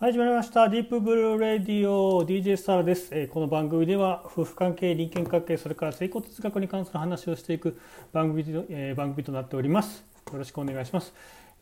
はい、始まりました。ディープブルーレディオ DJ スターです、えー、この番組では夫婦関係、人間関係、それから成功哲学に関する話をしていく番組,、えー、番組となっております。よろしくお願いします。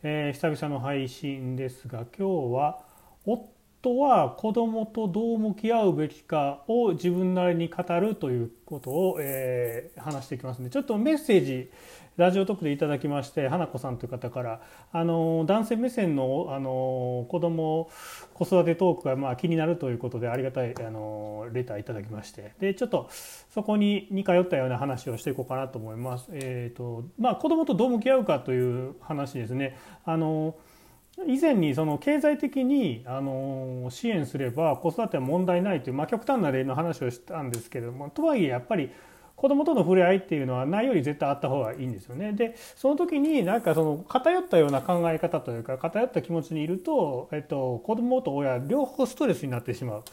えー、久々の配信ですが、今日は夫は子供とどう向き合うべきかを自分なりに語るということを、えー、話していきますので、ちょっとメッセージ、ラジオトークでいただきまして花子さんという方からあの男性目線のあの子供子育てトークがまあ気になるということでありがたいあのレターいただきましてでちょっとそこに似通ったような話をしていこうかなと思います。えーとまあ、子供とどう向き合うかという話ですね。あの以前にその経済的にあの支援すれば子育ては問題ないという、まあ、極端な例の話をしたんですけれどもとはいえやっぱり子供との触れ合いっていうのはないより絶対あった方がいいんですよね。でその時になんかその偏ったような考え方というか偏った気持ちにいると、えっと、子供と親両方ストレスになってしまう。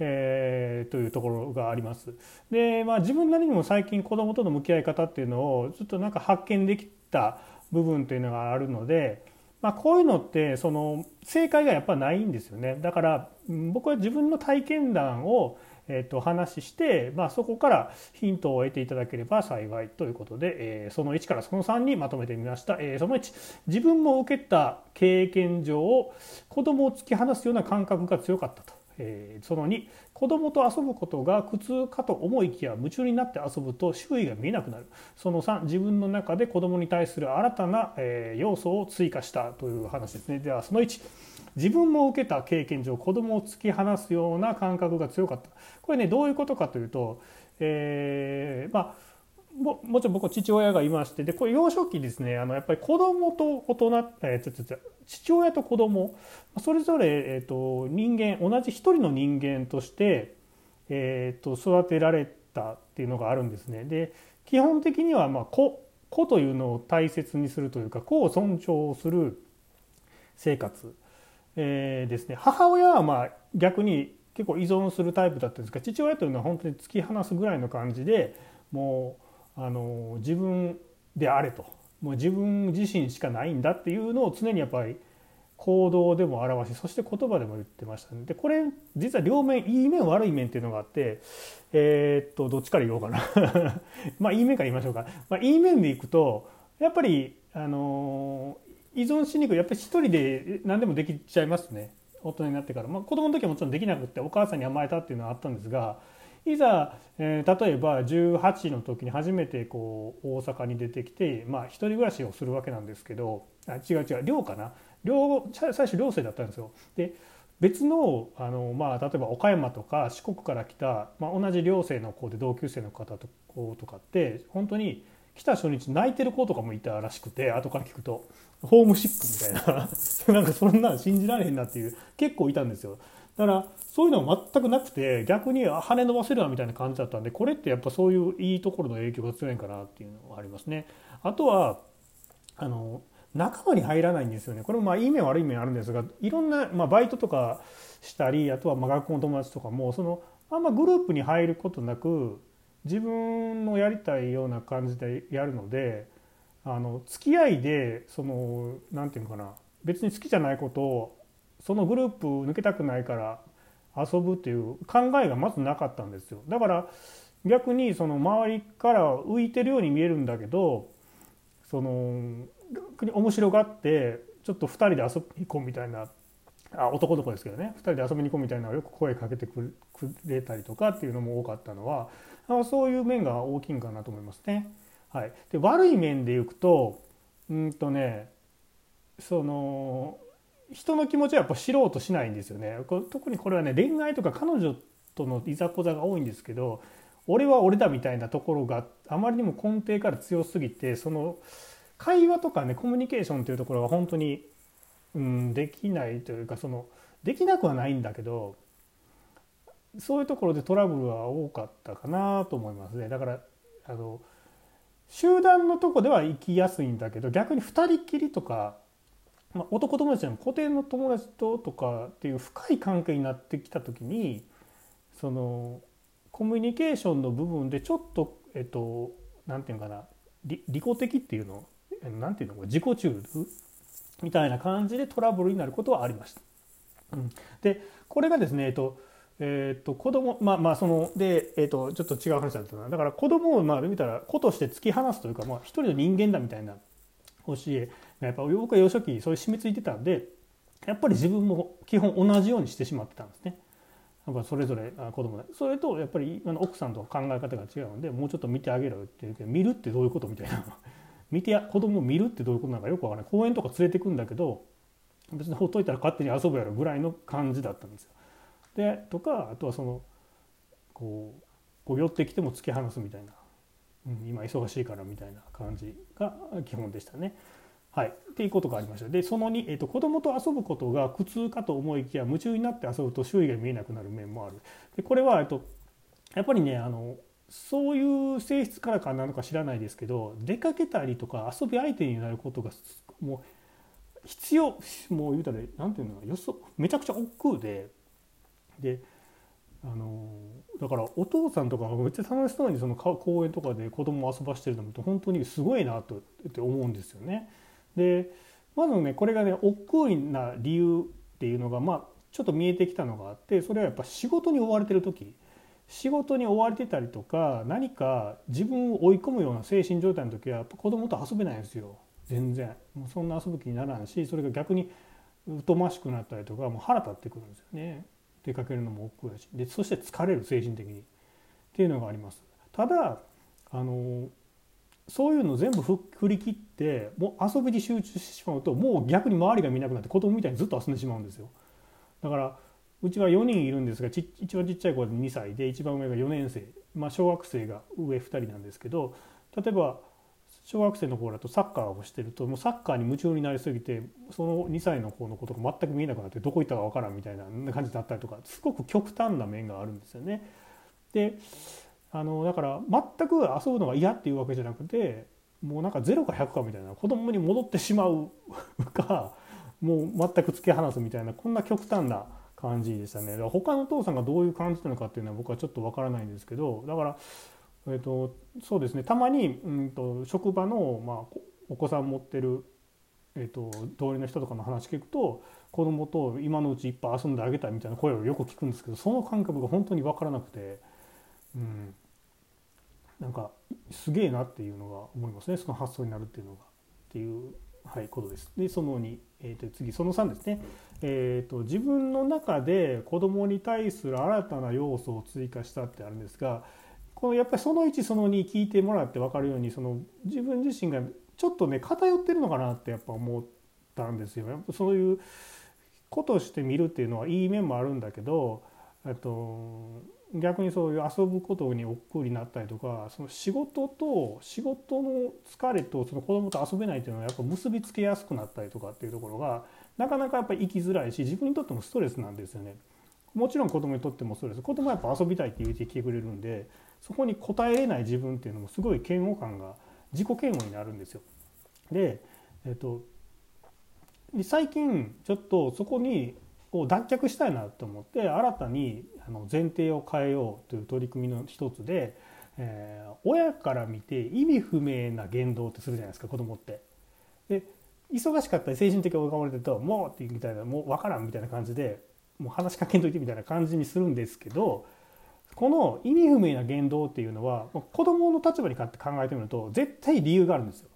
えー、というところがあります。で、まあ、自分なりにも最近子供との向き合い方っていうのをちょっとなんか発見できた部分というのがあるので、まあ、こういうのってその正解がやっぱないんですよね。だから僕は自分の体験談をえー、と話して、まあ、そこからヒントを得ていただければ幸いということで、えー、その1からその3にまとめてみました、えー、その1自分も受けた経験上子供を突き放すような感覚が強かったと。えー、その2子供と遊ぶことが苦痛かと思いきや夢中になって遊ぶと周囲が見えなくなる。その3自分の中で子供に対する新たな、えー、要素を追加したという話ですね。ではその1自分も受けた経験上子供を突き放すような感覚が強かった。これねどういうことかというと、えー、まあももちろん僕は父親がいましてでこれ幼少期ですねあのやっぱり子供と大人、えー、つ父親と子供それぞれ、えーと、人間同じ一人の人間として、えーと、と育てられたっていうのがあるんですね。で基本的には、まあ、子子というのを大切にするというか子を尊重する生活えー、ですね母親はまあ逆に結構依存するタイプだったんですが父親というのは本当に突き放すぐらいの感じでもうあの自分であれと。もう自分自身しかないんだっていうのを常にやっぱり行動でも表しそして言葉でも言ってましたね。でこれ実は両面いい面悪い面っていうのがあってえー、っとどっちから言おうかな。まあいい面から言いましょうか、まあ、いい面でいくとやっぱりあの依存しにくい。やっぱり一人で何でもできちゃいますね。大人になってから、まあ、子供の時はもちろんできなくってお母さんに甘えたっていうのはあったんですがいざ、えー、例えば18の時に初めてこう大阪に出てきて、まあ、一人暮らしをするわけなんですけどあ違う違う寮かな？寮最初寮生だったんですよ。で別のあの、まあ、例えば岡山とか四国から来た、まあ、同じ寮生の子で同級生の方と子とかって本当に来た初日泣いてる子とかもいたらしくて後から聞くとホームシックみたいな。なんかそんな信じられへんなっていう結構いたんですよ。だからそういうのは全くなくて逆に羽伸ばせるわみたいな感じだったんでこれってやっぱそういういいところの影響が強いんかなっていうのはありますね。あとはあの仲間に入らないんですよね。これもまあいい面悪い面あるんですがいろんな、まあ、バイトとかしたりあとはま学校の友達とかもそのあんまグループに入ることなく自分のやりたいような感じでやるのであの付き合いでその何て言うのかな別に好きじゃないことをそのグループ抜けたくないから遊ぶっていう考えがまずなかったんですよ。だから逆にその周りから浮いてるように見えるんだけどその逆に面白がってちょっと2人で遊びに行こうみたいなあ男の子ですけどね。2人で遊びに行こうみたいなのをよく声かけてくれたりとかっていうのも多かったのはそういう面が大きいんかなと思いますね。はい、で悪い面でいくとうんとねその人の気持ちはやっぱ知ろうとしないんですよね。特にこれはね恋愛とか彼女とのいざこざが多いんですけど俺は俺だみたいなところがあまりにも根底から強すぎてその会話とかねコミュニケーションというところが本当に、うん、できないというかそのできなくはないんだけどそういうところでトラブルは多かったかなと思いますね。だからあの集団のとこでは行きやすいんだけど逆に2人きりとか、まあ、男友達でも固定の友達ととかっていう深い関係になってきた時にそのコミュニケーションの部分でちょっとえっと何て言うのかな利己的っていうの何て言うの自己中みたいな感じでトラブルになることはありました。うん、でこれがですね、えっとえー、っと子供まあまあそので、えー、とちょっと違う話だったなだから子供をまあ見たら子として突き放すというか、まあ、一人の人間だみたいな教えがやっぱ僕は幼少期そういう締め付いてたんでやっぱり自分も基本同じようにしてしまってたんですね。やっぱそれぞれ子供で。それとやっぱり奥さんと考え方が違うのでもうちょっと見てあげろって言うけど見るってどういうことみたいな。見て子供見るってどういうことなのかよくわからない。公園とか連れてくんだけど別にほっといたら勝手に遊ぶやろぐらいの感じだったんですよ。でとかあとはそのこうこう寄ってきても突き放すみたいな、今忙しいからみたいな感じが基本でしたね。はい、っていうことがありました。でその2、えーと、子供と遊ぶことが苦痛かと思いきや夢中になって遊ぶと周囲が見えなくなる面もある。でこれは、えーと、やっぱりねあのそういう性質からかなのか知らないですけど出かけたりとか遊び相手になることがもう必要もう言うたら何て言うのよそめちゃくちゃ億劫で。であのだからお父さんとかがめっちゃ楽しそうにその公園とかで子供を遊ばしてるのって本当にすごいなとって思うんですよね。でまずねこれがね億劫な理由っていうのがまあちょっと見えてきたのがあってそれはやっぱ仕事に追われてる時。仕事に追われてたりとか何か自分を追い込むような精神状態の時はやっぱ子供と遊べないんですよ。全然。もうそんな遊ぶ気にならんしそれが逆に疎ましくなったりとかもう腹立ってくるんですよね。出かけるのも億劫だしでそして疲れる精神的に。っていうのがあります。ただあのそういうの全部振り切ってもう遊びに集中してしまうともう逆に周りが見なくなって子供みたいにずっと遊んでしまうんですよ。だからうちは4人いるんですがち一番ちっちゃい子は2歳で一番上が4年生、まあ、小学生が上2人なんですけど例えば小学生の頃だとサッカーをしてるともうサッカーに夢中になりすぎてその2歳の子のことが全く見えなくなってどこ行ったか分からんみたいな感じだったりとかすごく極端な面があるんですよね。であのだから全く遊ぶのが嫌っていうわけじゃなくてもうなんか0か100かみたいな子供に戻ってしまうかもう全く突き放すみたいなこんな極端な感じでしたねだから他のお父さんがどういう感じなのかっていうのは僕はちょっとわからないんですけどだから、えーと、そうですねたまに、うんと、職場の、まあ、お子さん持ってる、えーと、同僚の人とかの話聞くと子供と今のうちいっぱい遊んであげたいみたいな声をよく聞くんですけどその感覚が本当に分からなくて。うん、なんかすげえなっていうのが思いますねその発想になるっていうのがっていう、はい、ことです。でその2、えー、と次その3ですね、えーと、自分の中で子どもに対する新たな要素を追加したってあるんですがこのやっぱりその1その2聞いてもらって分かるようにその自分自身がちょっとね偏ってるのかなってやっぱ思ったんですよ。やっぱそういうことをして見るっていうのはいい面もあるんだけどと逆にそういう遊ぶことに億劫になったりとかその仕事と仕事の疲れとその子供と遊べないっていうのはやっぱ結びつけやすくなったりとかっていうところがなかなかやっぱり生きづらいし自分にとってもストレスなんですよね。もちろん子供にとってもストレス子供はやっぱ遊びたいって言ってきてくれるんでそこに応えれない自分っていうのもすごい嫌悪感が自己嫌悪になるんですよ。で、えっと、で最近ちょっとそこにを脱却したいなと思って新たにあの前提を変えようという取り組みの一つで、えー、親から見て意味不明な言動ってするじゃないですか子供って。で忙しかったり精神的に追い込まれてると「もう」ってみたいな「もう分からん」みたいな感じでもう話しかけんといてみたいな感じにするんですけどこの意味不明な言動っていうのは子供の立場に立って考えてみると絶対理由があるんですよ。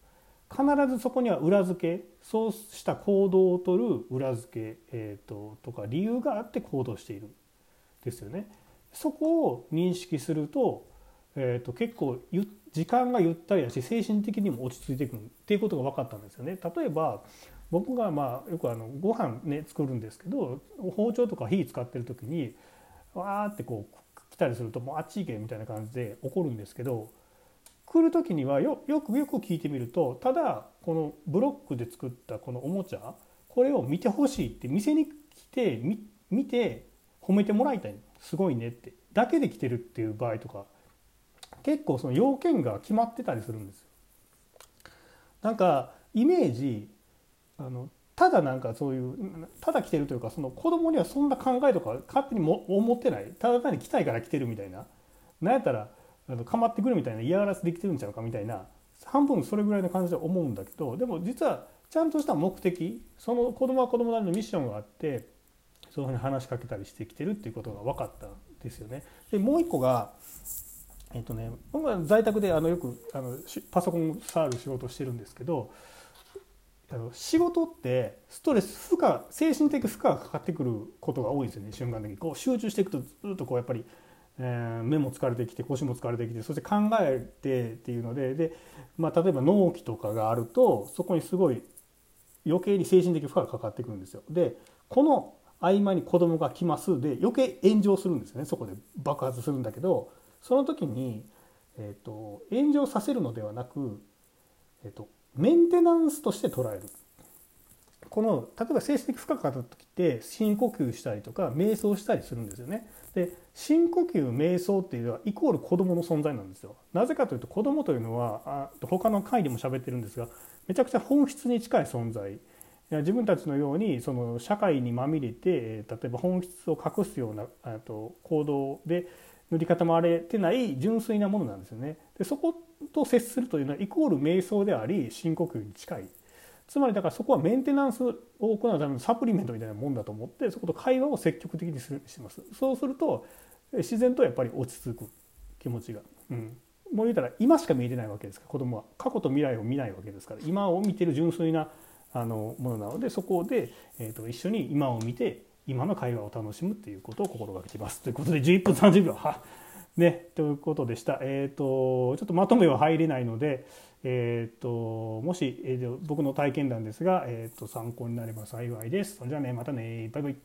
必ずそこには裏付けそうした行動をとる裏付け、えーと、とか理由があって行動しているですよね。そこを認識すると,、えーと、結構時間がゆったりだし精神的にも落ち着いていくっていうことが分かったんですよね。例えば僕がまあよくあのご飯ね作るんですけど包丁とか火使ってる時にわーってこう来たりするともうあっち行けみたいな感じで怒るんですけど来る時にはよくよく聞いてみるとただこのブロックで作ったこのおもちゃこれを見てほしいって店に来て見て褒めてもらいたいすごいねってだけで来てるっていう場合とか結構その要件が決まってたりするんですよ。なんかイメージあのただなんかそういうただ来てるというかその子供にはそんな考えとか勝手にも思ってないただ単に来たいから来てるみたいななんやったらあの構ってくるみたいな嫌がらせできてるんちゃうかみたいな半分それぐらいの感じで思うんだけどでも実はちゃんとした目的その子供は子供なりのミッションがあってそういうふうに話しかけたりしてきてるっていうことが分かったんですよね。でもう一個がえっとね、僕は在宅であのよくあのパソコン触る仕事をしてるんですけど仕事ってストレス負荷精神的負荷がかかってくることが多いですよね瞬間的に。こう集中していくとずっとこうやっぱり、えー、目も疲れてきて腰も疲れてきてそして考えてっていうのでで、まあ、例えば納期とかがあるとそこにすごい余計に精神的負荷がかかってくるんですよ。でこの合間に子供が来ます。で余計炎上するんですよねそこで。爆発するんだけどその時に、えーと、炎上させるのではなく、えーとメンテナンスとして捉えるこの例えば精神的負荷がかかった時って深呼吸したりとか瞑想したりするんですよね。で深呼吸瞑想っていうのはイコール子どもの存在なんですよ。なぜかというと子どもというのはあ他の回でも喋ってるんですがめちゃくちゃ本質に近い存在。自分たちのようにその社会にまみれて例えば本質を隠すようなと行動で塗り固まれてない純粋なものなんですよね。でそこと接するというのはイコール瞑想であり深呼吸に近い。つまりだからそこはメンテナンスを行うためのサプリメントみたいなもんだと思ってそこと会話を積極的にするします。そうすると自然とやっぱり落ち着く気持ちが。うん、もう言うたら今しか見えてないわけですから子供は過去と未来を見ないわけですから今を見てる純粋なあのものなのでそこで、えーと一緒に今を見て今の会話を楽しむということを心がけています。ということで11分30秒はねということでした。えっ、ー、とちょっとまとめは入れないので、えっ、ー、ともし、えー、僕の体験談ですが、えっ、ー、と参考になれば幸いです。それじゃあねまたねバイバイ。